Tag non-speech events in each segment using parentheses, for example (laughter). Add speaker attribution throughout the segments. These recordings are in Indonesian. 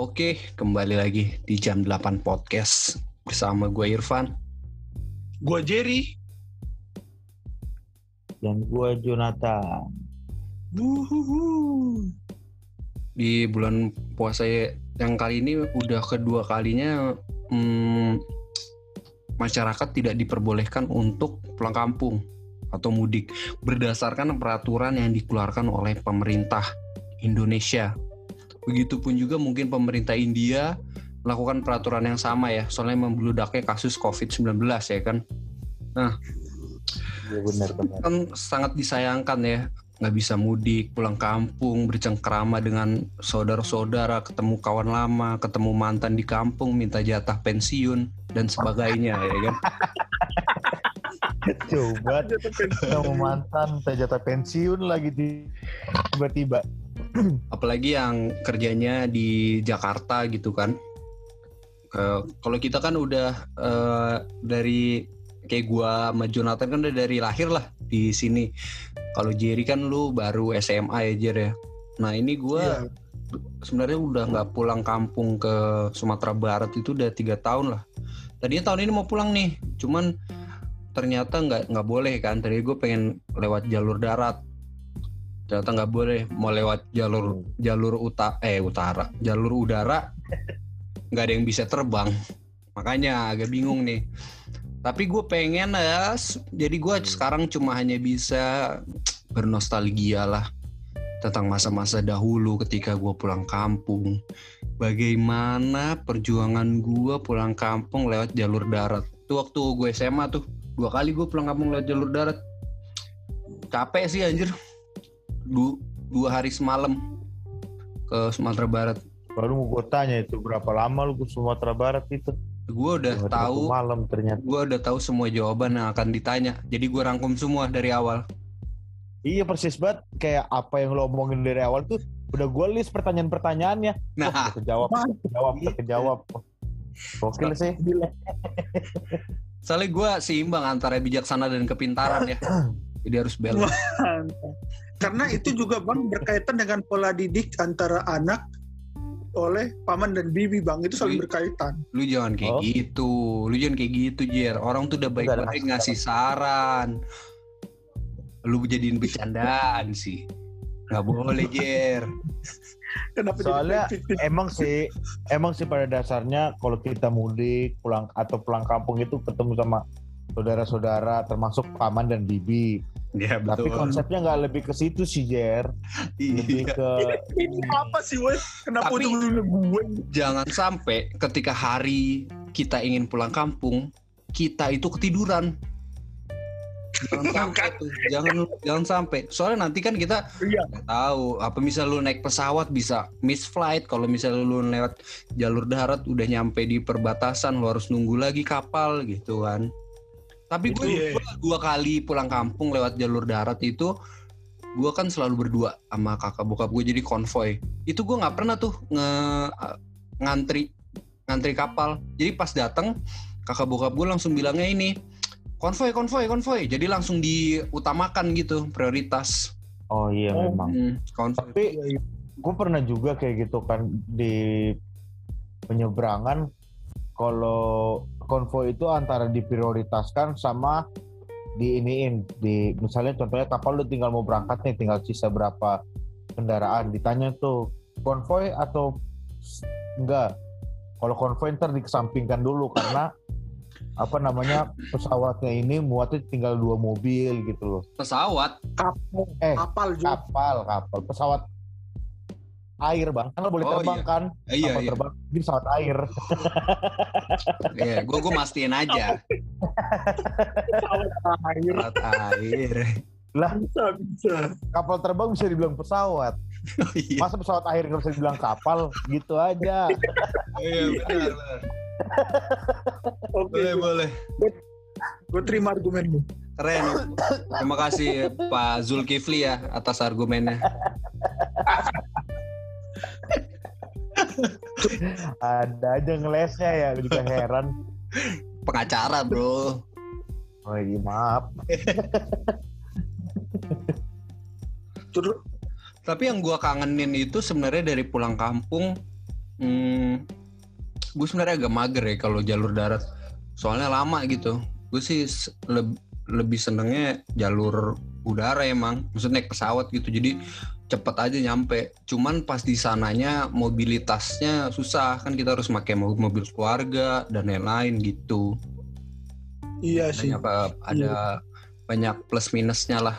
Speaker 1: Oke, kembali lagi di jam 8 podcast bersama gue Irfan.
Speaker 2: Gua Jerry.
Speaker 3: Dan gue Jonathan.
Speaker 2: Wuhuhu.
Speaker 1: Di bulan puasa yang kali ini udah kedua kalinya hmm, masyarakat tidak diperbolehkan untuk pulang kampung atau mudik berdasarkan peraturan yang dikeluarkan oleh pemerintah Indonesia. Begitupun juga mungkin pemerintah India melakukan peraturan yang sama ya, soalnya membeludaknya kasus COVID-19 ya kan.
Speaker 3: Iya benar-benar.
Speaker 1: Kan sangat disayangkan ya, nggak bisa mudik, pulang kampung, bercengkrama dengan saudara-saudara, ketemu kawan lama, ketemu mantan di kampung, minta jatah pensiun dan sebagainya ya kan.
Speaker 3: Coba sama mantan saya jatah pensiun lagi tiba-tiba.
Speaker 1: Apalagi yang kerjanya di Jakarta gitu kan. Eh, kalau kita kan udah eh, dari kayak gua sama Jonathan kan udah dari lahir lah di sini. Kalau Jerry kan lu baru SMA ya Jer ya. Nah ini gua
Speaker 2: Iya.
Speaker 1: sebenarnya udah nggak pulang kampung ke Sumatera Barat itu udah tiga tahun lah. Tadinya tahun ini mau pulang nih cuman ternyata nggak nggak boleh kan. Tadi gue pengen lewat jalur darat ternyata nggak boleh. Mau lewat jalur jalur uta eh utara. Jalur udara nggak ada yang bisa terbang. Makanya agak bingung nih. Tapi gue pengen ya jadi gue sekarang cuma hanya bisa bernostalgia lah tentang masa-masa dahulu ketika gue pulang kampung. Bagaimana perjuangan gue pulang kampung lewat jalur darat? Itu waktu gue SMA tuh dua kali gue pulang kampung lewat jalur darat. Capek sih anjir Du- dua hari semalam ke Sumatera Barat
Speaker 3: Baru mau gue tanya itu berapa lama lu ke Sumatera Barat itu?
Speaker 1: gue udah
Speaker 3: Dua-
Speaker 1: tahu
Speaker 3: malam ternyata.
Speaker 1: gue udah tahu semua jawaban yang akan ditanya jadi gue rangkum semua dari awal
Speaker 3: Iya persis banget kayak apa yang lo omongin dari awal tuh udah gue list pertanyaan-pertanyaannya.
Speaker 1: nah
Speaker 3: Oh, terkejawab, terkejawab, terkejawab. Gokil sih. (laughs)
Speaker 1: soalnya gue seimbang antara bijaksana dan kepintaran ya (clears throat) jadi harus balance
Speaker 2: Karena itu juga bang berkaitan dengan pola didik antara anak oleh paman dan bibi bang itu saling berkaitan.
Speaker 1: lu jangan kayak
Speaker 3: Oh.
Speaker 1: gitu lu jangan kayak gitu Jer orang tuh udah baik-baik ngasih saran lu jadiin bercandaan sih nggak boleh Jer
Speaker 2: Kenapa
Speaker 3: Soalnya
Speaker 2: jadi fiktif?
Speaker 3: emang sih emang sih pada dasarnya kalau kita mudik pulang atau pulang kampung itu ketemu sama saudara-saudara termasuk paman dan bibi.
Speaker 1: Ya
Speaker 3: Tapi konsepnya nggak lebih ke situ sih Jer, lebih
Speaker 1: Iya.
Speaker 3: ke
Speaker 2: ini apa sih wes? Kenapa
Speaker 1: Tapi-
Speaker 2: ujung-ujungnya gue?
Speaker 1: jangan sampai ketika hari kita ingin pulang kampung kita itu ketiduran jangan sampai tuh jangan jangan sampai soalnya nanti kan kita
Speaker 2: Iya.
Speaker 1: tahu apa misal lu naik pesawat bisa miss flight kalau misal lu lewat jalur darat udah nyampe di perbatasan lu harus nunggu lagi kapal gitu kan tapi gue gua dua kali pulang kampung lewat jalur darat itu gue kan selalu berdua sama kakak bokap gue jadi konvoy. Itu gue nggak pernah tuh nge ngantri ngantri kapal. Jadi pas datang kakak bokap gue langsung bilangnya ini konvoy konvoy konvoy. Jadi langsung diutamakan gitu prioritas.
Speaker 3: Oh iya
Speaker 2: Oh.
Speaker 3: memang.
Speaker 1: Hmm, konvoy.
Speaker 3: Tapi gue pernah juga kayak gitu kan di penyeberangan kalau konvoy itu antara diprioritaskan sama diiniin. Di misalnya contohnya kapal lu tinggal mau berangkat nih tinggal sisa berapa kendaraan? Ditanya tuh konvoy atau enggak? Kalau konvoy ntar dikesampingkan dulu karena apa namanya pesawatnya ini muatnya tinggal dua mobil gitu loh.
Speaker 1: Pesawat?
Speaker 2: Kapal,
Speaker 3: eh
Speaker 2: kapal juga.
Speaker 3: kapal kapal. Pesawat air bang kan lo boleh
Speaker 1: Oh,
Speaker 3: terbang
Speaker 1: iya.
Speaker 3: kan?
Speaker 1: Eh, iya iya.
Speaker 3: terbang di pesawat air.
Speaker 1: Iya gue gue mastiin aja. (laughs)
Speaker 2: Pesawat air.
Speaker 1: Pesawat air.
Speaker 3: Lah
Speaker 2: Bisa, bisa.
Speaker 3: kapal terbang bisa dibilang pesawat. (laughs)
Speaker 1: Oh, iya.
Speaker 3: Masa pesawat air nggak bisa dibilang kapal? Gitu aja.
Speaker 1: Iya benar benar.
Speaker 2: Oke,
Speaker 1: boleh boleh.
Speaker 2: Gue terima argumenmu.
Speaker 1: keren. Terima kasih Pak Zulkifli ya atas argumennya (laughs)
Speaker 3: ada aja ngelesnya ya gue juga heran
Speaker 1: pengacara bro
Speaker 3: oh iya maaf
Speaker 2: Terus
Speaker 1: Tapi yang gua kangenin itu sebenarnya dari pulang kampung Hmm, gue sebenarnya agak mager ya kalau jalur darat. Soalnya lama gitu. Gue sih lebih senengnya jalur udara emang. Maksudnya naik pesawat gitu. Jadi cepet aja nyampe. Cuman pas di sananya mobilitasnya susah kan kita harus pakai mo- mobil keluarga dan lain-lain gitu.
Speaker 2: Iya sih.
Speaker 1: Banyak ada banyak plus minusnya lah.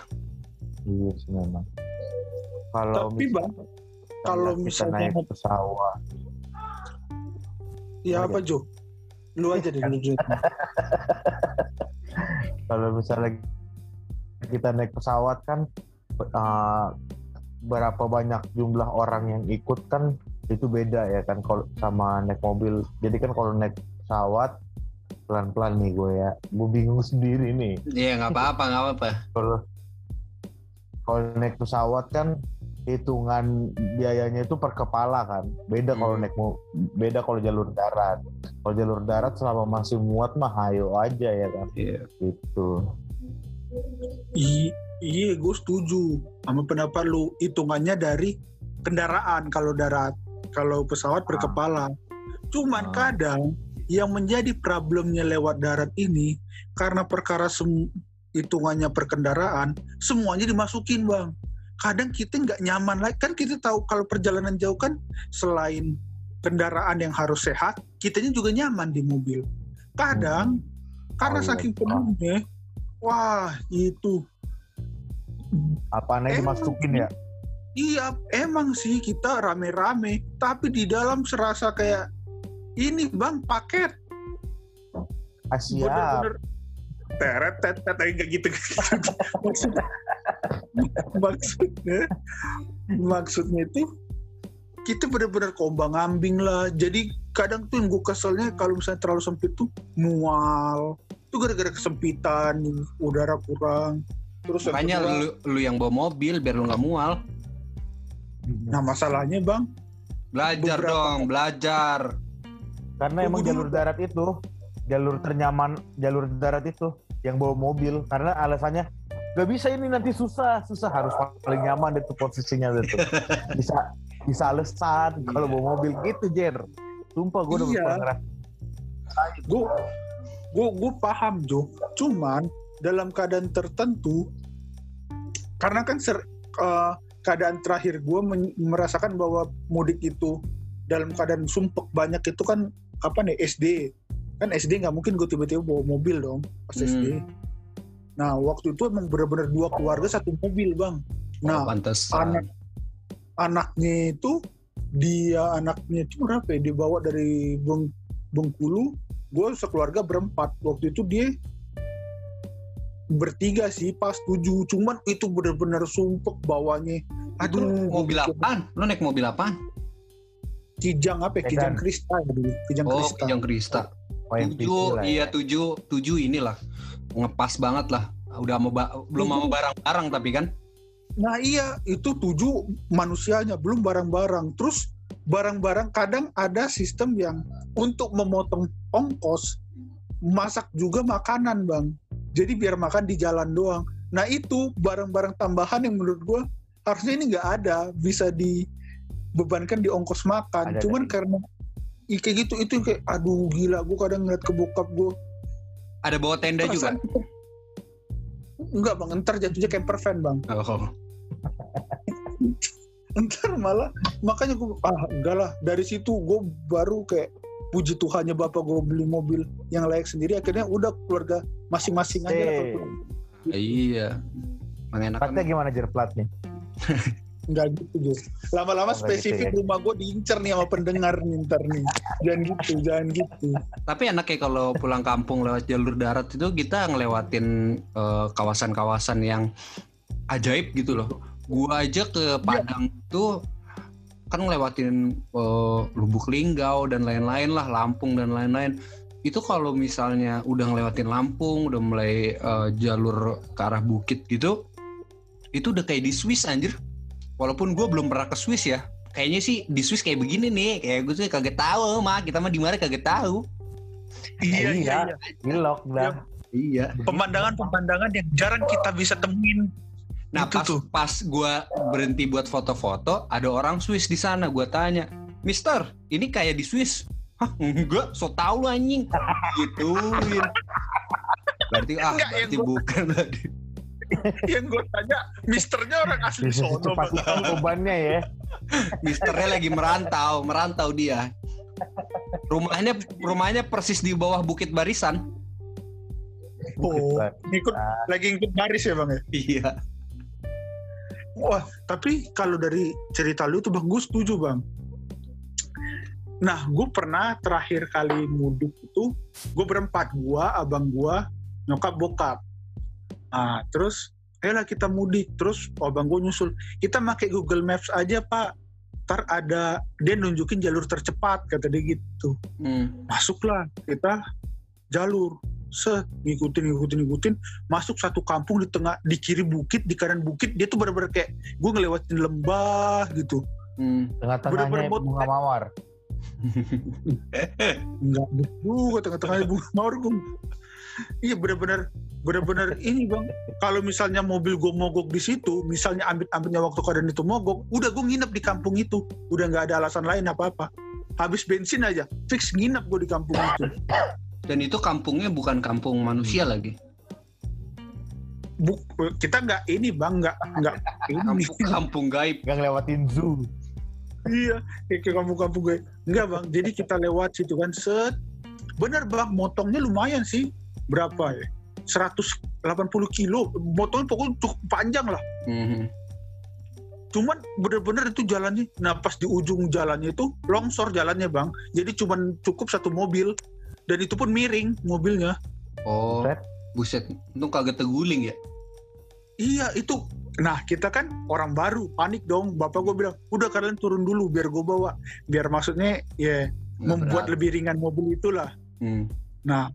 Speaker 3: Iya sih memang. Kalau
Speaker 2: Tapi, Bang, kalau
Speaker 3: kita
Speaker 2: misalnya-
Speaker 3: naik pesawat,
Speaker 2: Ya apa Jo? Lu aja deh dulu Jo. (laughs)
Speaker 3: kalau misalnya kita naik pesawat kan eh, berapa banyak jumlah orang yang ikut kan itu beda ya kan kalau sama naik mobil. Jadi kan kalau naik pesawat pelan-pelan nih gue ya, gue bingung (laughs) sendiri nih.
Speaker 1: Iya nggak apa-apa nggak apa-apa.
Speaker 3: Kalau kalau naik pesawat kan hitungan biayanya itu per kepala kan. Beda kalau
Speaker 1: Hmm.
Speaker 3: naik beda kalau jalur darat. Kalau jalur darat selama masih muat mah hayo aja ya kan.
Speaker 1: Iya.
Speaker 3: Gitu.
Speaker 2: I- Iya, gue setuju sama pendapat lu. Hitungannya dari kendaraan kalau darat, kalau pesawat per
Speaker 3: Ah.
Speaker 2: kepala. Cuman
Speaker 3: Ah.
Speaker 2: kadang yang menjadi problemnya lewat darat ini karena perkara hitungannya per kendaraan, semuanya dimasukin bang. Kadang kita nggak nyaman lagi. Kan kita tahu kalau perjalanan jauh kan selain kendaraan yang harus sehat, kitanya juga nyaman di mobil. Kadang karena
Speaker 3: Oh, iya.
Speaker 2: saking penuhnya, wah itu
Speaker 3: Apa nih dimasukin ya?
Speaker 2: Iya, emang sih kita rame-rame, tapi di dalam serasa kayak ini bang paket.
Speaker 3: Asia.
Speaker 2: bener-bener teret tet tet tapi nggak gitu (laughs) maksudnya maksudnya maksudnya itu kita bener-bener kombang ambing lah. Jadi kadang tuh yang gue keselnya kalau misalnya terlalu sempit tuh mual. Itu gara-gara kesempitan udara kurang terus
Speaker 1: Makanya
Speaker 2: kedua-
Speaker 1: lu, lu yang bawa mobil biar lu nggak mual.
Speaker 2: nah masalahnya bang
Speaker 1: Belajar
Speaker 2: Beberapa-
Speaker 1: dong, belajar.
Speaker 3: Karena
Speaker 2: Tunggu
Speaker 3: emang
Speaker 2: dulu.
Speaker 3: jalur darat itu, jalur ternyaman, jalur darat itu yang bawa mobil. Karena alasannya gak bisa ini nanti susah, susah harus paling nyaman itu posisinya itu. (laughs) Bisa bisa alasan kalau bawa mobil gitu Jer. Sumpah gue udah
Speaker 2: Iya.
Speaker 3: pernah
Speaker 2: gue gue gue paham Jo cuman dalam keadaan tertentu karena kan ser, eh, keadaan terakhir gue merasakan bahwa mudik itu dalam keadaan sumpek banyak itu kan apa nih SD kan SD nggak mungkin gue tiba-tiba bawa mobil dong pas
Speaker 1: Hmm.
Speaker 2: SD nah waktu itu emang benar-benar dua keluarga satu mobil bang. Nah
Speaker 1: oh,
Speaker 2: anak anaknya itu dia anaknya itu berapa ya dibawa dari Beng, Bengkulu gue sekeluarga berempat. Waktu itu dia bertiga sih pas tujuh cuman itu bener-bener sumpek bawanya
Speaker 1: Itu
Speaker 2: aduh
Speaker 1: mobil
Speaker 2: gua-
Speaker 1: apaan? Lu naik mobil apaan?
Speaker 2: kijang apa ya? kijang kristal dulu kijang
Speaker 1: Oh,
Speaker 2: kristal
Speaker 1: Kijang Krista.
Speaker 3: Main
Speaker 1: Tujuh,
Speaker 3: ya.
Speaker 1: iya tujuh, tujuh inilah ngepas banget lah. Udah mau ba- belum mau barang-barang tapi kan.
Speaker 2: Nah iya itu tujuh manusianya belum barang-barang. Terus barang-barang kadang ada sistem yang untuk memotong ongkos masak juga makanan bang. Jadi biar makan di jalan doang. Nah itu barang-barang tambahan yang menurut gua harusnya ini nggak ada bisa dibebankan di ongkos makan.
Speaker 3: Ada,
Speaker 2: Cuman
Speaker 3: ada.
Speaker 2: karena kayak gitu itu kayak aduh gila gua kadang ngeliat ke bokap gua.
Speaker 1: Ada bawa tenda juga.
Speaker 2: perasaan- Enggak bang, ntar jatuhnya camper van bang.
Speaker 1: Oh. (laughs)
Speaker 2: ntar malah makanya gue ah enggak lah dari situ gue baru kayak puji Tuhannya bapak gue beli mobil yang layak sendiri akhirnya udah keluarga masing-masing aja lah
Speaker 1: Iya. Mengenakan.
Speaker 3: Platnya gimana Jer platnya? (laughs)
Speaker 2: enggak gitu Jus. lama-lama
Speaker 3: Oh,
Speaker 2: spesifik
Speaker 3: gitu
Speaker 2: rumah gue diincer nih sama pendengar nih ntar nih jangan gitu jangan gitu
Speaker 1: Tapi enaknya kalau pulang kampung lewat jalur darat itu kita ngelewatin eh, kawasan-kawasan yang ajaib gitu loh. Gua aja ke Padang tuh kan ngelewatin eh, Lubuk Linggau dan lain-lain lah, Lampung dan lain-lain. Itu kalau misalnya udah ngelewatin Lampung, udah mulai eh, jalur ke arah bukit gitu, itu udah kayak di Swiss anjir. Walaupun gue belum pernah ke Swiss ya, kayaknya sih di Swiss kayak begini nih, kayak gue tuh kaget tahu mah kita mah di mana kaget tahu.
Speaker 2: iya iya
Speaker 3: Iya.
Speaker 2: iya
Speaker 3: Gilok dah.
Speaker 1: Iya.
Speaker 2: pemandangan-pemandangan yang jarang kita bisa temuin
Speaker 1: Nah
Speaker 2: Itu
Speaker 1: pas
Speaker 2: tuh.
Speaker 1: pas gue berhenti buat foto-foto, ada orang Swiss di sana. Gue tanya, Mister, ini kayak di Swiss. Hah, enggak, so tau lu anjing. Gituin. Berarti ah,
Speaker 2: Enggak, yang
Speaker 1: berarti
Speaker 2: gua-
Speaker 1: bukan tadi.
Speaker 2: yang gue tanya misternya orang asli sono
Speaker 3: bebannya ya.
Speaker 1: Misternya lagi merantau, merantau dia. Rumahnya rumahnya persis di bawah Bukit Barisan.
Speaker 2: oh, ngikut lagi ngikut baris ya bang ya
Speaker 1: Iya.
Speaker 2: Wah, tapi kalau dari cerita lu tuh bang, gue setuju bang. Nah, gue pernah terakhir kali mudik itu, gue berempat, gue, abang gue, nyokap bokap. Nah, terus, ayolah kita mudik. Terus abang gue nyusul, kita pakai Google Maps aja pak. Ntar ada, dia nunjukin jalur tercepat, kata dia gitu.
Speaker 1: Hmm.
Speaker 2: Masuklah, kita jalur. Se, ngikutin, ngikutin, ngikutin. Masuk satu kampung di tengah, di kiri bukit, di kanan bukit. Dia tuh bener-bener kayak, gue ngelewatin lembah gitu.
Speaker 1: Hmm.
Speaker 3: Tengah-tengahnya
Speaker 2: Bener-bener
Speaker 3: bunga mawar. (laughs)
Speaker 2: Enggak juga tengah-tengahnya bunga mawar gue. Iya benar-benar benar-benar ini bang. Kalau misalnya mobil gue mogok di situ, misalnya ambit-ambitnya waktu keadaan itu mogok, udah gue nginep di kampung itu, udah nggak ada alasan lain apa-apa. Habis bensin aja, fix nginep gue di kampung itu.
Speaker 1: Dan itu kampungnya bukan kampung manusia lagi.
Speaker 2: Bu, kita nggak ini bang, nggak nggak (laughs) ini.
Speaker 1: Kampung, kampung gaib.
Speaker 3: Gak ngelewatin zoo.
Speaker 2: Iya, kayak ke kampung-kampung gue. Enggak bang, jadi kita lewat situ kan set. Bener bang, motongnya lumayan sih. Berapa ya? 180 kilo. Motongnya pokoknya cukup panjang lah.
Speaker 1: Mhm.
Speaker 2: Cuman bener-bener itu jalannya. Nah pas di ujung jalannya itu longsor jalannya bang. Jadi cuman cukup satu mobil. Dan itu pun miring mobilnya.
Speaker 1: Oh,
Speaker 3: Buset.
Speaker 1: buset. Itu kagak teguling ya?
Speaker 2: Iya itu. Nah kita kan orang baru, panik dong. Bapak gue bilang, udah kalian turun dulu biar gue bawa. Biar maksudnya ya
Speaker 1: Nggak
Speaker 2: membuat
Speaker 1: berat.
Speaker 2: lebih ringan mobil itulah.
Speaker 1: Hmm.
Speaker 2: Nah,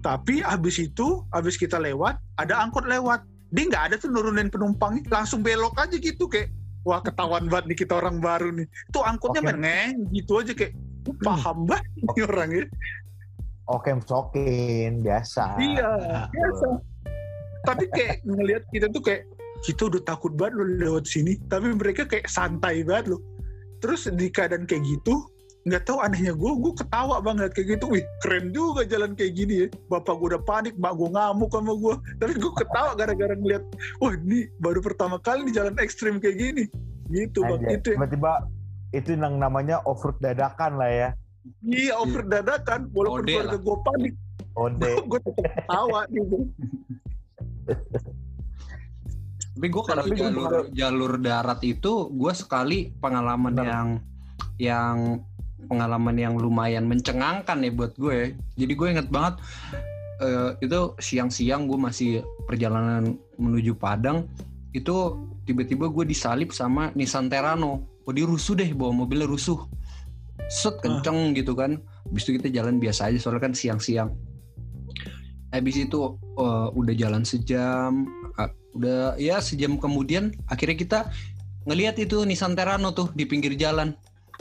Speaker 2: tapi habis itu, habis kita lewat, ada angkot lewat. Dia nggak ada tuh nurunin penumpang, langsung belok aja gitu kayak, wah ketahuan banget nih kita orang baru nih. Itu angkotnya
Speaker 3: Oke.
Speaker 2: main ngeng gitu aja kayak, "Oh, paham banget nih orang ya.
Speaker 3: Oke, sokin biasa.
Speaker 2: Iya, biasa. Tapi kayak ngelihat kita tuh kayak, kita udah takut banget loh lewat sini, tapi mereka kayak santai banget loh. Terus di keadaan kayak gitu, nggak tahu anehnya gue, gue ketawa banget kayak gitu. Wih, keren juga jalan kayak gini ya. Bapak gue udah panik, mak gue ngamuk sama gue. Tapi gue ketawa gara-gara ngeliat, wah ini baru pertama kali di jalan ekstrim kayak gini. Gitu bang, itu
Speaker 3: Tiba-tiba itu yang namanya off-road dadakan lah ya.
Speaker 2: iya over dadakan, walaupun
Speaker 1: Ode
Speaker 2: keluarga gue panik,
Speaker 3: Ode. (laughs)
Speaker 2: gue tetap ketawa gitu.
Speaker 1: Tapi gue kalau
Speaker 3: Tapi
Speaker 1: jalur
Speaker 3: juga-
Speaker 1: jalur darat itu gue sekali pengalaman
Speaker 3: Benar.
Speaker 1: yang yang pengalaman yang lumayan mencengangkan ya buat gue. Jadi gue inget banget eh, itu siang-siang gue masih perjalanan menuju Padang itu tiba-tiba gue disalip sama Nissan Terrano. Oh dia rusuh deh bawa mobilnya rusuh. Set kenceng gitu kan. Habis itu kita jalan biasa aja soalnya kan siang-siang. Habis itu eh, udah jalan sejam, ah, udah ya sejam kemudian akhirnya kita ngelihat itu Nissan Terrano tuh di pinggir jalan.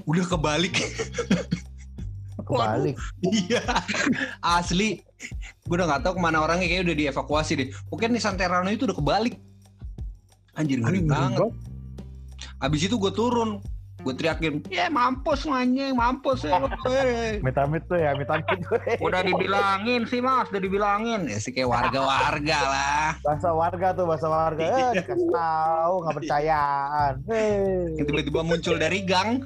Speaker 1: Udah kebalik. (laughs)
Speaker 3: Kebalik.
Speaker 1: Iya, asli. Gue udah nggak tahu ke mana orangnya kayak udah dievakuasi deh. Mungkin Nissan Terrano itu udah kebalik. Anjir ngeri
Speaker 2: Ngeri
Speaker 1: banget. Abis itu gue turun, gue teriakin, ya mampus lu anjing, mampus ya. lu, eh."
Speaker 3: Mitamit tuh ya, mitamit tuh.
Speaker 1: Udah dibilangin sih mas, udah dibilangin. Ya sih kayak warga-warga lah.
Speaker 3: bahasa warga tuh, bahasa warga. Eh, dikasih tahu, nggak percayaan.
Speaker 1: Yang tiba-tiba muncul dari gang.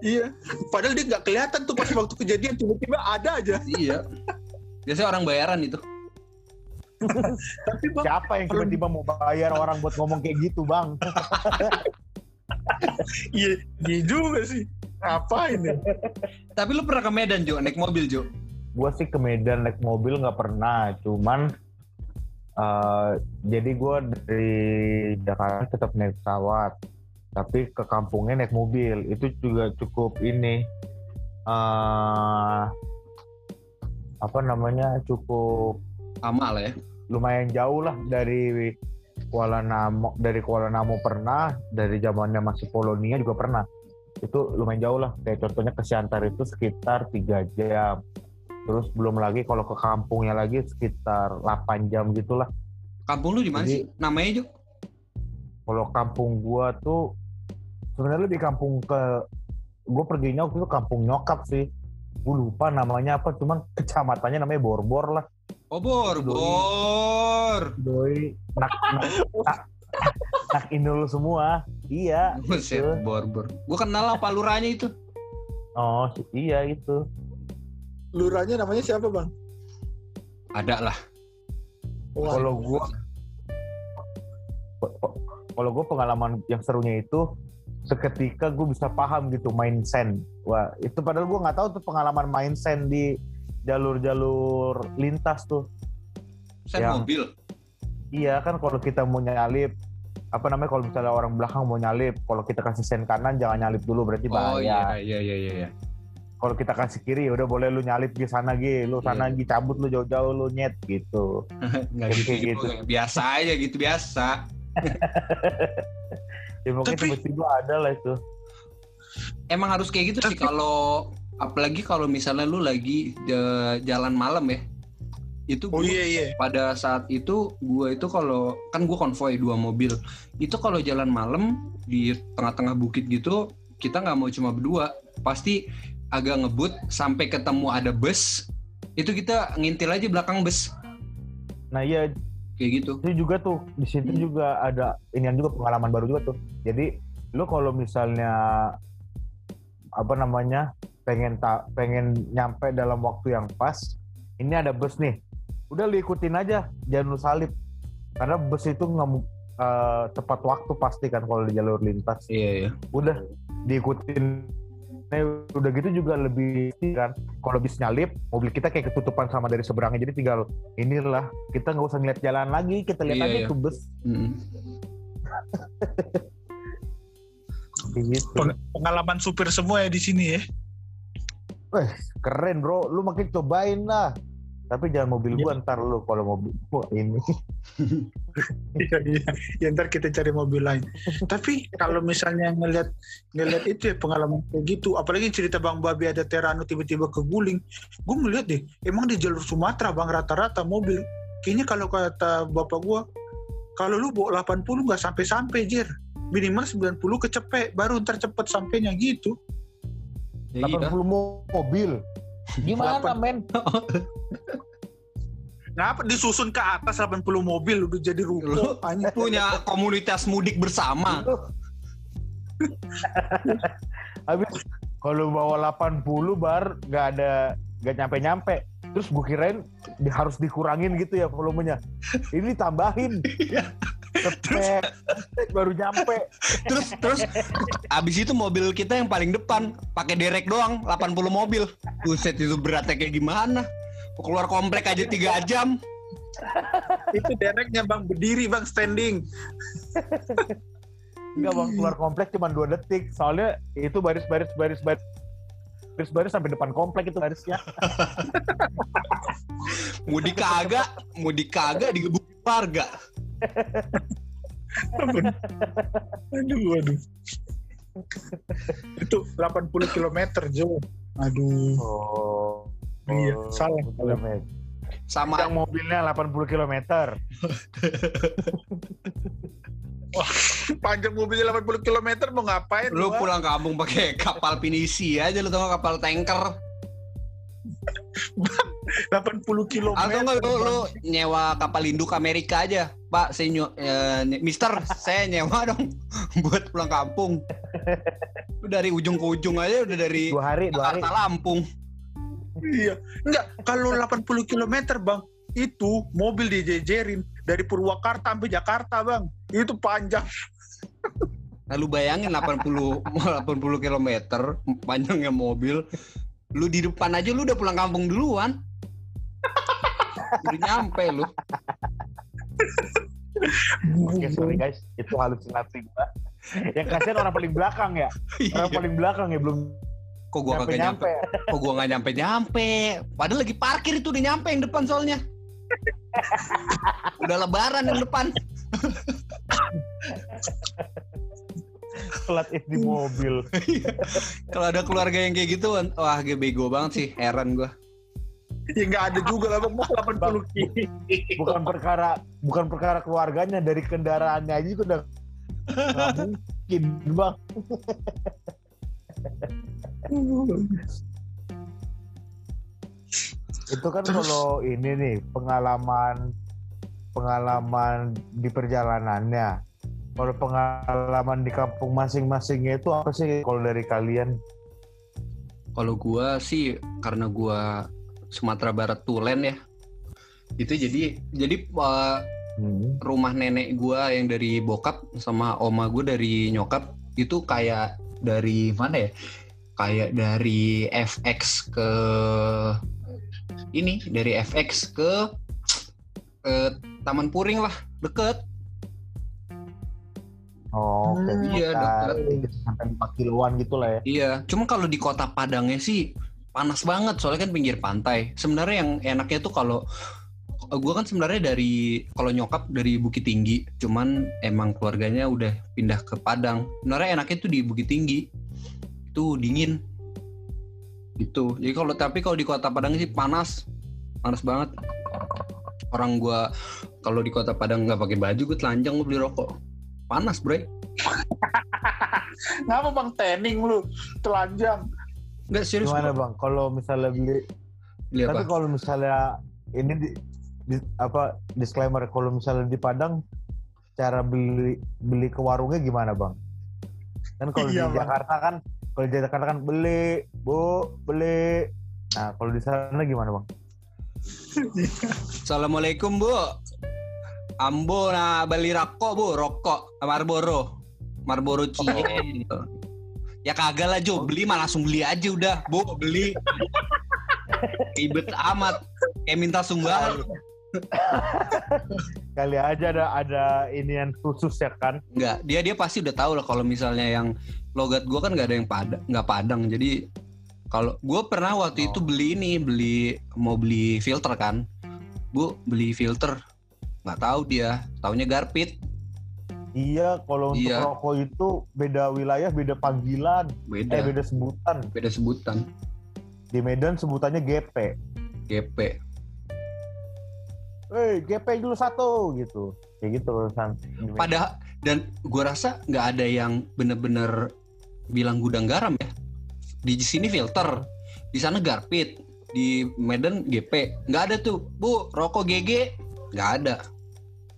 Speaker 2: Iya, padahal dia nggak kelihatan tuh pas waktu kejadian tiba-tiba ada aja.
Speaker 1: Iya. Biasanya orang bayaran itu.
Speaker 2: Tapi bang,
Speaker 3: Siapa yang tiba-tiba mau bayar orang buat ngomong kayak gitu, Bang? (laughs) (laughs)
Speaker 2: iya, iya juga sih. Ngapain ya?
Speaker 1: Tapi lu pernah ke Medan Jo, naik mobil Jo?
Speaker 3: gue sih ke Medan naik mobil nggak pernah cuman eh, jadi gue dari Jakarta tetap naik pesawat tapi ke kampungnya naik mobil itu juga cukup ini eh apa namanya cukup
Speaker 1: Sama lah ya.
Speaker 3: lumayan jauh lah dari Kuala Namo dari Kuala Namo pernah dari zamannya masih Polonia juga pernah. Itu lumayan jauh lah. Kayak contohnya ke Siantar itu sekitar tiga jam. Terus belum lagi kalau ke kampungnya lagi sekitar 8 jam gitulah.
Speaker 1: Kampung lu di mana sih? Namanya Jo?
Speaker 3: kalau kampung gua tuh sebenarnya lebih kampung ke gue perginya waktu itu kampung nyokap sih. Gue lupa namanya apa cuman kecamatannya namanya Borbor lah
Speaker 1: Oh bor, bor.
Speaker 3: doi nak nak, nak, nak Indul semua iya
Speaker 1: Buset,
Speaker 3: itu.
Speaker 1: bor, bor. Gue kenal lah paluranya itu.
Speaker 3: oh iya itu
Speaker 2: Lurahnya namanya siapa bang?
Speaker 1: Ada lah.
Speaker 3: Kalau gue kalau gue pengalaman yang serunya itu seketika gue bisa paham gitu main sen wah itu padahal gue nggak tahu tuh pengalaman main sen di jalur-jalur lintas tuh
Speaker 1: Saya
Speaker 3: Yang-
Speaker 1: mobil.
Speaker 3: iya kan kalau kita mau nyalip apa namanya kalau misalnya orang belakang mau nyalip kalau kita kasih sen kanan jangan nyalip dulu berarti
Speaker 1: Oh iya,
Speaker 3: bahaya
Speaker 1: iya, iya, iya. iya.
Speaker 3: kalau kita kasih kiri ya udah boleh lu nyalip di sana gi lu sana
Speaker 1: Iya.
Speaker 3: gi cabut lu jauh-jauh lu nyet gitu (laughs)
Speaker 1: Nggak
Speaker 3: Kayak
Speaker 1: gitu,
Speaker 3: gitu.
Speaker 1: juga. Biasa aja gitu, biasa. (laughs)
Speaker 3: ya pokoknya
Speaker 2: Tapi-
Speaker 3: tiba-tiba ada lah itu
Speaker 1: Emang harus kayak gitu sih kalau apalagi kalau misalnya lu lagi jalan malam ya. Itu
Speaker 2: Oh
Speaker 1: gua-
Speaker 2: iya iya.
Speaker 1: pada saat itu gue itu kalau kan gue konvoy dua mobil itu kalau jalan malam di tengah-tengah bukit gitu kita nggak mau cuma berdua pasti agak ngebut sampai ketemu ada bus itu kita ngintil aja belakang bus
Speaker 3: nah iya
Speaker 1: kayak gitu
Speaker 3: itu juga tuh di situ
Speaker 1: Hmm.
Speaker 3: juga ada inian juga pengalaman baru juga tuh jadi lu kalau misalnya apa namanya pengen tak pengen nyampe dalam waktu yang pas ini ada bus nih udah lu ikutin aja jangan lu salip karena bus itu nggak eh, tepat waktu pasti kan kalau di jalur lintas
Speaker 1: iya iya
Speaker 3: udah diikutin Nah, udah gitu juga lebih kan kalau bis nyalip mobil kita kayak ketutupan sama dari seberangnya jadi tinggal inilah kita nggak usah ngeliat jalan lagi kita lihat
Speaker 1: Iya,
Speaker 3: aja
Speaker 1: iya.
Speaker 3: tuh bus
Speaker 1: Mm.
Speaker 3: Gitu.
Speaker 2: Peng- Pengalaman supir semua ya di sini ya.
Speaker 3: Keren bro lu makin cobain lah tapi jangan mobil gua ntar lu kalau mobil gua ini (laughs)
Speaker 2: Iya iya. Ya ntar kita cari mobil lain. Tapi kalau misalnya ngelihat ngelihat itu ya pengalaman kayak gitu, apalagi cerita Bang Babi ada Terano tiba-tiba keguling, gue ngeliat deh, emang di jalur Sumatera Bang rata-rata mobil. Kayaknya kalau kata bapak gua, kalau lu bawa 80 nggak sampai-sampai Jir. Minimal 90 kecepek, baru ntar cepet sampainya gitu.
Speaker 1: Ya, iya.
Speaker 3: 80 mo- mobil. Gimana men?
Speaker 2: Ngapa disusun ke atas 80 mobil udah jadi
Speaker 1: Lu
Speaker 2: ruko anjing. (laughs)
Speaker 1: punya komunitas mudik bersama.
Speaker 3: Habis kalau bawa 80 bar nggak ada nggak nyampe nyampe terus gue kirain harus dikurangin gitu ya volumenya. Ini tambahin cepet. Baru nyampe.
Speaker 1: terus terus abis itu mobil kita yang paling depan pakai derek doang 80 mobil. Buset itu beratnya kayak gimana? Keluar komplek aja tiga jam.
Speaker 2: Itu dereknya Bang. Berdiri Bang standing.
Speaker 3: Enggak bang. Keluar komplek cuma dua detik. Soalnya itu baris baris baris baris baris baris sampai depan komplek itu barisnya.
Speaker 1: Mudik kagak mudik kagak digebukin warga (laughs)
Speaker 2: aduh, aduh. itu 80 km jauh. Aduh.
Speaker 3: oh
Speaker 2: Iya, salah.
Speaker 3: kilometer.
Speaker 1: sama
Speaker 3: yang mobilnya 80 km (laughs)
Speaker 2: Panjang mobilnya 80 km mau ngapain?
Speaker 1: lu
Speaker 2: gua?
Speaker 1: pulang kampung pakai kapal pinisi aja lu tau gak kapal tanker (laughs)
Speaker 2: 80 km.
Speaker 1: atau enggak lu, lu nyewa kapal induk Amerika aja pak saya nyu- eh, Mister saya nyewa dong (laughs) buat pulang kampung lu dari ujung ke ujung aja udah dari
Speaker 3: dua hari dua hari
Speaker 1: Jakarta Lampung
Speaker 2: Iya. Enggak, kalau 80 km, Bang, itu mobil dijejerin dari Purwakarta sampai Jakarta, Bang. Itu panjang.
Speaker 1: Nah, lu bayangin 80 80 km panjangnya mobil. Lu di depan aja lu udah pulang kampung duluan. Udah nyampe lu.
Speaker 3: Oke, sorry guys, itu halusinasi gua. Yang kasihan orang paling belakang ya, orang
Speaker 1: Iya.
Speaker 3: paling belakang ya belum
Speaker 1: Kok gua
Speaker 3: nyampe
Speaker 1: kagak nyampe?
Speaker 3: nyampe.
Speaker 1: Kok gua nggak nyampe nyampe? Padahal lagi parkir itu udah nyampe yang depan soalnya. udah lebaran yang depan.
Speaker 3: Telat di mobil. (laughs)
Speaker 1: Kalau ada keluarga yang kayak gitu, wah gue bego banget sih, heran gua.
Speaker 2: Ya nggak ada juga lah, Bang. Mau 80 km.
Speaker 3: Bukan perkara bukan perkara keluarganya dari kendaraannya aja itu udah nggak mungkin bang. (laughs) Itu kan kalau ini nih pengalaman pengalaman di perjalanannya. Kalau pengalaman di kampung masing-masingnya itu apa sih kalau dari kalian?
Speaker 1: Kalau gua sih karena gua Sumatera Barat Tulen ya. Itu jadi jadi uh,
Speaker 3: Hmm.
Speaker 1: rumah nenek gua yang dari bokap sama oma gua dari nyokap itu kayak dari mana ya? Kayak dari FX ke ini dari FX ke ke Taman Puring lah, deket.
Speaker 3: Oh, oke.
Speaker 2: Hmm,
Speaker 1: iya,
Speaker 3: Sekitar
Speaker 1: deket.
Speaker 3: sampai 4 kiloan gitu lah ya.
Speaker 1: Iya, cuma kalau di kota Padangnya sih panas banget soalnya kan pinggir pantai. Sebenarnya yang enaknya tuh kalau gue kan sebenarnya dari kalau nyokap dari Bukit Tinggi, cuman emang keluarganya udah pindah ke Padang. Sebenarnya enaknya tuh di Bukit Tinggi, itu dingin, gitu. Jadi kalau tapi kalau di kota Padang sih panas, panas banget. Orang gua kalau di kota Padang nggak pakai baju, gue telanjang gue beli rokok. Panas, bre. (laughs)
Speaker 2: Ngapa bang tanning lu telanjang?
Speaker 1: Nggak serius.
Speaker 3: Gimana bang? Kalau misalnya beli,
Speaker 1: Beli
Speaker 3: tapi kalau misalnya ini di, di- apa disclaimer kalau misalnya di Padang cara beli beli ke warungnya gimana bang? Kan kalau
Speaker 2: Iya,
Speaker 3: di
Speaker 2: Bang.
Speaker 3: Jakarta kan kalau di Jakarta kan beli bu beli. Nah kalau di sana gimana bang?
Speaker 1: Assalamualaikum bu Ambo na beli rokok bu. Rokok. Marlboro. Marlboro Cie Ya kagak lah Jo. Beli mah langsung beli aja udah Bu. Beli. Ribet amat. Kayak minta sumbangan. (laughs)
Speaker 3: Kali aja ada ada inian khusus ya kan?
Speaker 1: Enggak. Dia dia pasti udah tahu lah Kalau misalnya yang Logat gua kan nggak ada yang padang nggak padang. Jadi kalau gue pernah waktu
Speaker 3: Oh.
Speaker 1: itu beli ini beli mau beli filter kan. Bu beli filter nggak tahu dia taunya garpit
Speaker 3: Iya kalau untuk
Speaker 1: Iya.
Speaker 3: rokok itu beda wilayah beda panggilan
Speaker 1: beda
Speaker 3: eh beda sebutan.
Speaker 1: beda sebutan
Speaker 3: Di Medan sebutannya GP.
Speaker 1: GP
Speaker 3: Eh GP dulu satu gitu. Kayak gitu San. Di Medan.
Speaker 1: Padahal dan gua rasa nggak ada yang bener-bener bilang gudang garam ya. Di sini filter, di sana garpit, di Medan GP. Nggak ada tuh, Bu, rokok GG nggak ada.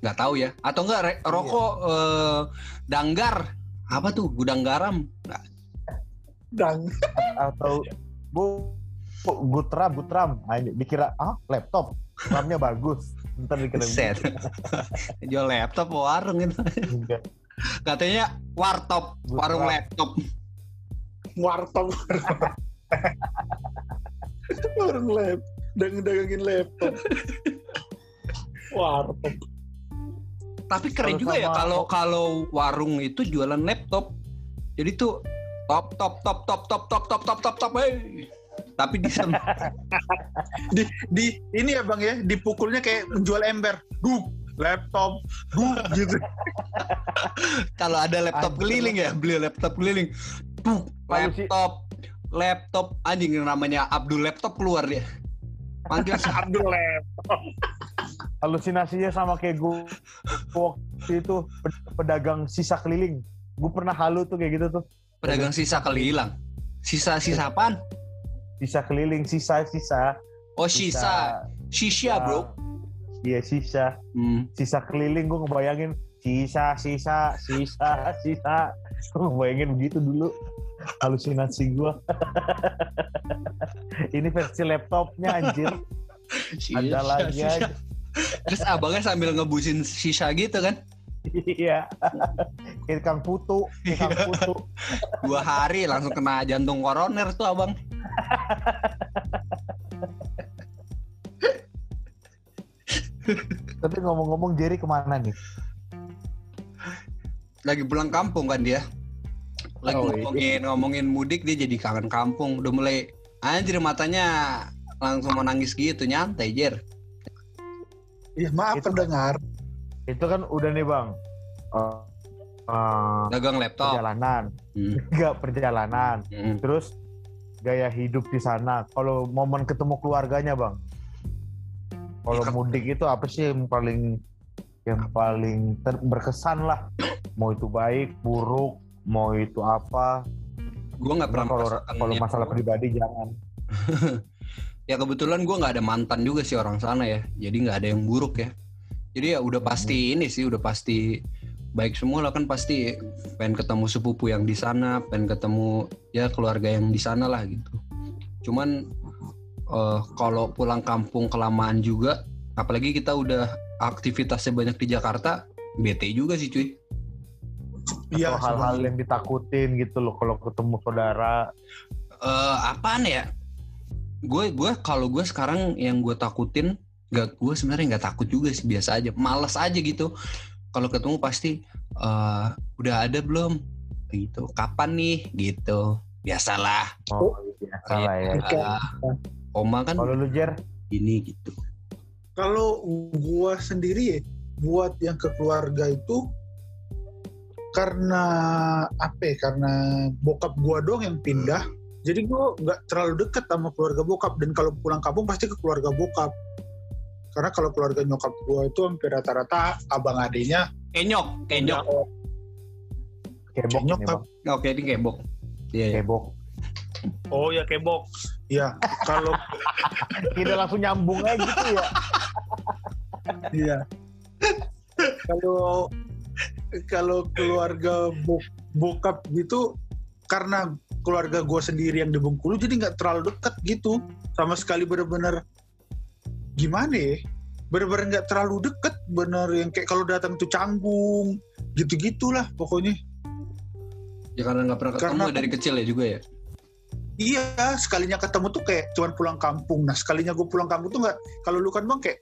Speaker 1: Nggak tahu ya. Atau enggak re- rokok eh, danggar. Apa tuh? Gudang garam. Nggak.
Speaker 2: Dan
Speaker 3: atau bu bu, gutram gutram Ah, dikira ah laptop ramnya bagus ntar dikira
Speaker 1: Set. (laughs) Jual laptop warung itu.
Speaker 3: Enggak.
Speaker 1: Katanya wartop, warung
Speaker 3: Gudang.
Speaker 1: laptop.
Speaker 2: warteg (laughs) warung lab dagang dagangin laptop warteg
Speaker 1: Tapi keren juga ya kalau kalau warung itu jualan laptop. Jadi tuh top top top top top top top top top top hey. Tapi di sana (laughs)
Speaker 2: di di ini ya bang ya dipukulnya kayak menjual ember duk laptop duk gitu (laughs)
Speaker 1: kalau ada laptop
Speaker 3: Anjir.
Speaker 1: keliling ya, beli laptop keliling.
Speaker 3: Si-
Speaker 1: laptop laptop anjing namanya Abdul laptop keluar dia. Panggil si
Speaker 2: Abdul laptop
Speaker 3: halusinasinya sama kayak gue waktu itu ped- pedagang sisa keliling gue pernah halu tuh kayak gitu tuh
Speaker 1: pedagang sisa keliling. Sisa-sisa apaan?
Speaker 3: sisa keliling sisa sisa
Speaker 1: Oh, sisa. Sisa, Bro.
Speaker 3: iya sisa
Speaker 1: Hmm.
Speaker 3: sisa keliling gue ngebayangin sisa sisa sisa sisa gue ngebayangin begitu dulu halusinasi gue (laughs) ini versi laptopnya anjir
Speaker 1: Sisa,
Speaker 3: ada lagi
Speaker 1: sisa.
Speaker 3: aja
Speaker 1: Terus abangnya sambil ngebusin sisa gitu kan.
Speaker 3: iya kang putu kayak kang putu
Speaker 1: Dua hari langsung kena jantung koroner tuh abang.
Speaker 3: tapi ngomong-ngomong Jerry ke mana nih
Speaker 1: Lagi pulang kampung kan dia. Lagi
Speaker 3: Oh, iya.
Speaker 1: ngomongin ngomongin mudik dia jadi kangen kampung. Udah mulai anjir matanya langsung mau nangis gitu nyantai Jer.
Speaker 2: Ya maaf
Speaker 3: Itu-
Speaker 2: pendengar.
Speaker 3: Itu kan udah nih bang. Eh, eh,
Speaker 1: Dagang laptop.
Speaker 3: perjalanan.
Speaker 1: Hmm. (laughs)
Speaker 3: enggak perjalanan.
Speaker 1: Hmm.
Speaker 3: terus gaya hidup di sana. Kalau momen ketemu keluarganya bang. Kalau
Speaker 1: Ya,
Speaker 3: mudik itu apa sih yang paling yang paling ter- berkesan lah? Mau itu baik buruk mau itu apa?
Speaker 1: Gue nggak pernah
Speaker 3: kalau masalah pribadi jangan. (laughs)
Speaker 1: ya kebetulan gue nggak ada mantan juga sih orang sana ya. Jadi nggak ada yang buruk ya. Jadi ya udah pasti ini sih udah pasti baik semua lah kan pasti pengen ketemu sepupu yang di sana pengen ketemu ya keluarga yang di sana lah gitu. Cuman eh, kalau pulang kampung kelamaan juga apalagi kita udah aktivitasnya banyak di Jakarta bete juga sih cuy.
Speaker 2: Iya,
Speaker 3: hal-hal yang ditakutin gitu loh kalau ketemu saudara.
Speaker 1: eh apaan ya? Gue gue kalau gue sekarang yang gue takutin, gak gue sebenarnya nggak takut juga sih biasa aja, malas aja gitu. Kalau ketemu pasti eh udah ada belum? Gitu. Kapan nih? Gitu. Biasalah.
Speaker 3: Oh, biasa lah ya.
Speaker 2: Oke.
Speaker 1: Eh, Oma kan
Speaker 3: Kalau lu Jer,
Speaker 1: ini gitu.
Speaker 2: kalau gua sendiri ya buat yang ke keluarga itu karena apa ya, karena bokap gua dong yang pindah jadi gua nggak terlalu dekat sama keluarga bokap dan kalau pulang kampung pasti ke keluarga bokap karena kalau keluarga nyokap gua itu hampir rata-rata abang adiknya
Speaker 1: Kenyok, kenyok.
Speaker 3: kebok
Speaker 2: Nyokap.
Speaker 3: bang.
Speaker 1: Oke, ini kebok. Iya, iya.
Speaker 3: Kebok.
Speaker 2: oh ya kebok ya kalau (laughs)
Speaker 3: Kita langsung nyambung aja gitu ya.
Speaker 2: Iya. Kalau kalau keluarga bok- bokap gitu karena keluarga gue sendiri yang di Bengkulu jadi nggak terlalu dekat gitu. Sama sekali bener-bener gimana ya? Bener-bener nggak terlalu deket bener yang kayak kalau datang tuh canggung gitu gitulah pokoknya.
Speaker 1: Ya karena nggak pernah ketemu
Speaker 2: Karena-
Speaker 1: dari kecil ya juga ya.
Speaker 2: iya sekalinya ketemu tuh kayak cuman pulang kampung. Nah sekalinya gue pulang kampung tuh nggak kalau lu kan bang kayak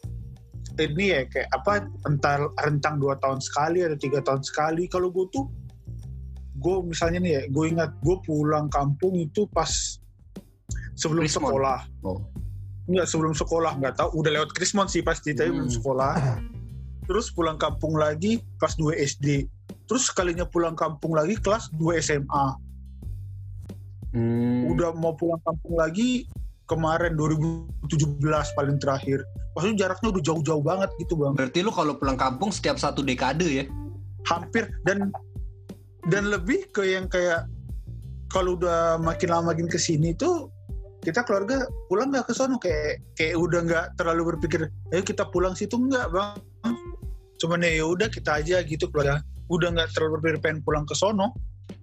Speaker 2: ini ya kayak apa entar rentang dua tahun sekali atau tiga tahun sekali. Kalau gue tuh gue misalnya nih ya gue ingat gue pulang kampung itu pas sebelum
Speaker 1: Krismon.
Speaker 2: sekolah
Speaker 1: Oh.
Speaker 2: Enggak sebelum sekolah nggak tahu udah lewat Krismon sih pasti tapi belum
Speaker 1: Hmm.
Speaker 2: sekolah (laughs) terus pulang kampung lagi pas 2 SD terus sekalinya pulang kampung lagi kelas 2 SMA
Speaker 1: Hmm.
Speaker 2: udah mau pulang kampung lagi kemarin 2017 paling terakhir. Maksudnya jaraknya udah jauh-jauh banget gitu bang.
Speaker 1: Berarti lu kalau pulang kampung setiap satu dekade ya?
Speaker 2: Hampir dan dan lebih ke yang kayak kalau udah makin lama makin ke sini tuh kita keluarga pulang nggak ke sono kayak kayak udah nggak terlalu berpikir ayo kita pulang situ nggak bang? Cuman ya udah kita aja gitu keluarga. Udah nggak terlalu berpikir pengen pulang ke sono.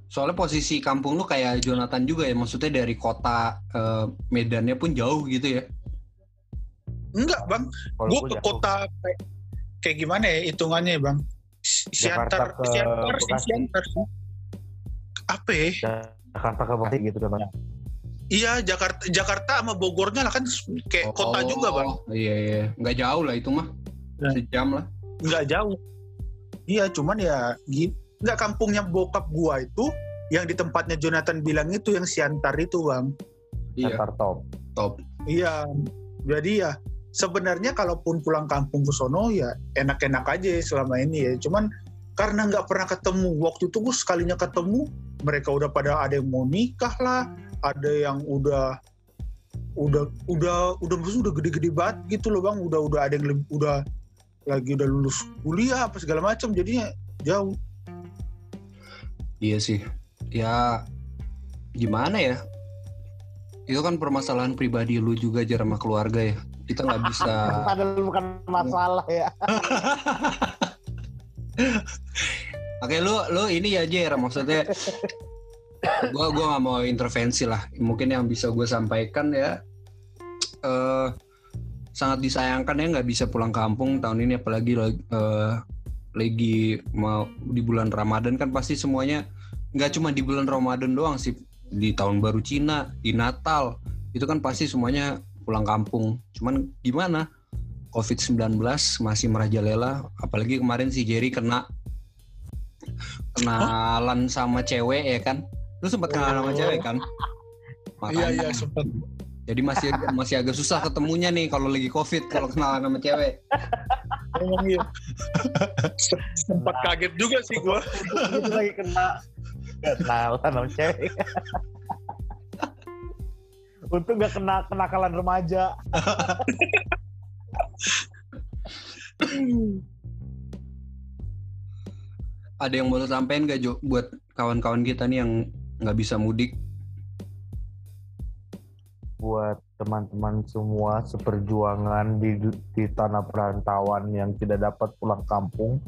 Speaker 1: Soalnya posisi kampung lu kayak Jonathan juga ya, maksudnya dari kota eh, Medannya pun jauh gitu ya.
Speaker 2: enggak bang.
Speaker 3: Kalau
Speaker 2: gue
Speaker 3: gua
Speaker 2: ke
Speaker 3: jauh.
Speaker 2: kota kayak, kayak gimana ya hitungannya bang Siantar
Speaker 3: Jakarta ke
Speaker 2: Siantar
Speaker 3: Bekasi.
Speaker 2: Siantar sih apa ya
Speaker 3: Jakarta ke Bekasi gitu contohnya.
Speaker 2: iya Jakarta Jakarta sama Bogornya lah kan kayak kota
Speaker 1: Oh,
Speaker 2: juga bang
Speaker 1: Iya iya, nggak jauh lah itu mah.
Speaker 2: Ya.
Speaker 1: Sejam lah.
Speaker 2: nggak jauh iya cuman ya gini nggak kampungnya bokap gua itu yang di tempatnya Jonathan bilang itu yang Siantar itu bang
Speaker 1: Iya,
Speaker 3: Jakarta top.
Speaker 1: top.
Speaker 2: iya jadi ya sebenarnya kalaupun pulang kampung ke sono ya enak-enak aja selama ini ya cuman karena nggak pernah ketemu waktu itu gue sekalinya ketemu mereka udah pada ada yang mau nikah lah ada yang udah udah udah udah maksudnya udah gede-gede banget gitu loh bang udah udah ada yang lebih- udah lagi udah lulus kuliah apa segala macam jadinya jauh
Speaker 1: Iya sih. Ya gimana ya? Itu kan permasalahan pribadi lu juga jar sama keluarga ya. Kita nggak bisa. (laughs)
Speaker 3: Padahal bukan masalah ya. (laughs)
Speaker 1: Oke lu lu ini ya Jer maksudnya gua gua nggak mau intervensi lah mungkin yang bisa gue sampaikan ya eh sangat disayangkan ya nggak bisa pulang kampung tahun ini apalagi lagi, eh, lagi mau di bulan Ramadan kan pasti semuanya nggak cuma di bulan Ramadan doang sih di tahun baru Cina di Natal itu kan pasti semuanya pulang kampung. Cuman gimana? COVID-19 masih merajalela apalagi kemarin si Jerry kena kenalan sama cewek ya kan? Lu sempat kenalan sama
Speaker 2: Oh.
Speaker 1: cewek kan?
Speaker 2: Iya
Speaker 1: Makanya.
Speaker 2: iya sempat.
Speaker 1: Jadi masih masih agak susah ketemunya nih kalau lagi covid kalau kenalan sama cewek.
Speaker 2: Emang iya sempat kaget juga sih gua.
Speaker 3: Itu lagi kena kenalan sama cewek. Untung gak kena kenakalan remaja. (laughs)
Speaker 1: ada yang mau sampein gak Jo buat kawan-kawan kita nih yang nggak bisa mudik
Speaker 3: buat teman-teman semua seperjuangan di di tanah perantauan yang tidak dapat pulang kampung.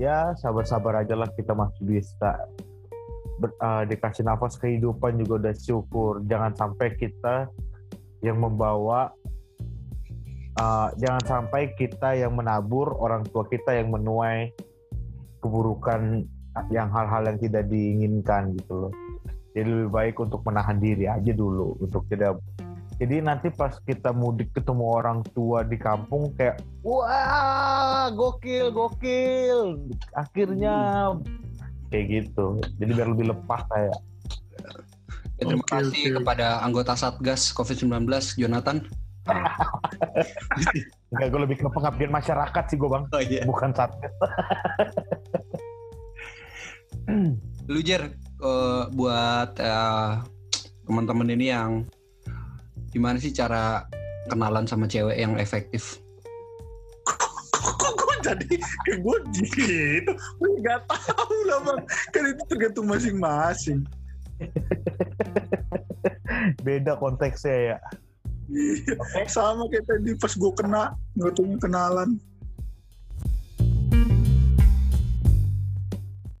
Speaker 3: Ya sabar-sabar aja lah kita masih bisa ber, uh, dikasih nafas kehidupan juga udah syukur. Jangan sampai kita yang membawa uh, jangan sampai kita yang menabur orang tua kita yang menuai keburukan yang hal-hal yang tidak diinginkan gitu loh. Jadi lebih baik untuk menahan diri aja dulu untuk tidak jadi nanti pas kita mudik ketemu orang tua di kampung kayak wah gokil gokil akhirnya kayak gitu jadi biar lebih lepas kayak
Speaker 1: ya, terima okay, kasih okay. kepada anggota satgas COVID-19 Jonathan
Speaker 3: Enggak, gue lebih ke pengabdian masyarakat sih gue bang, oh, iya. bukan satgas. (laughs)
Speaker 1: Lu Jer, uh, buat uh, teman-teman ini yang gimana sih cara kenalan sama cewek yang efektif?
Speaker 2: Jadi kayak gue gitu. Gue nggak tahu lah bang. Kan itu tergantung masing-masing.
Speaker 3: Beda konteksnya ya.
Speaker 2: Iya okay. sama kayak tadi pas gue kena nggak tahu kenalan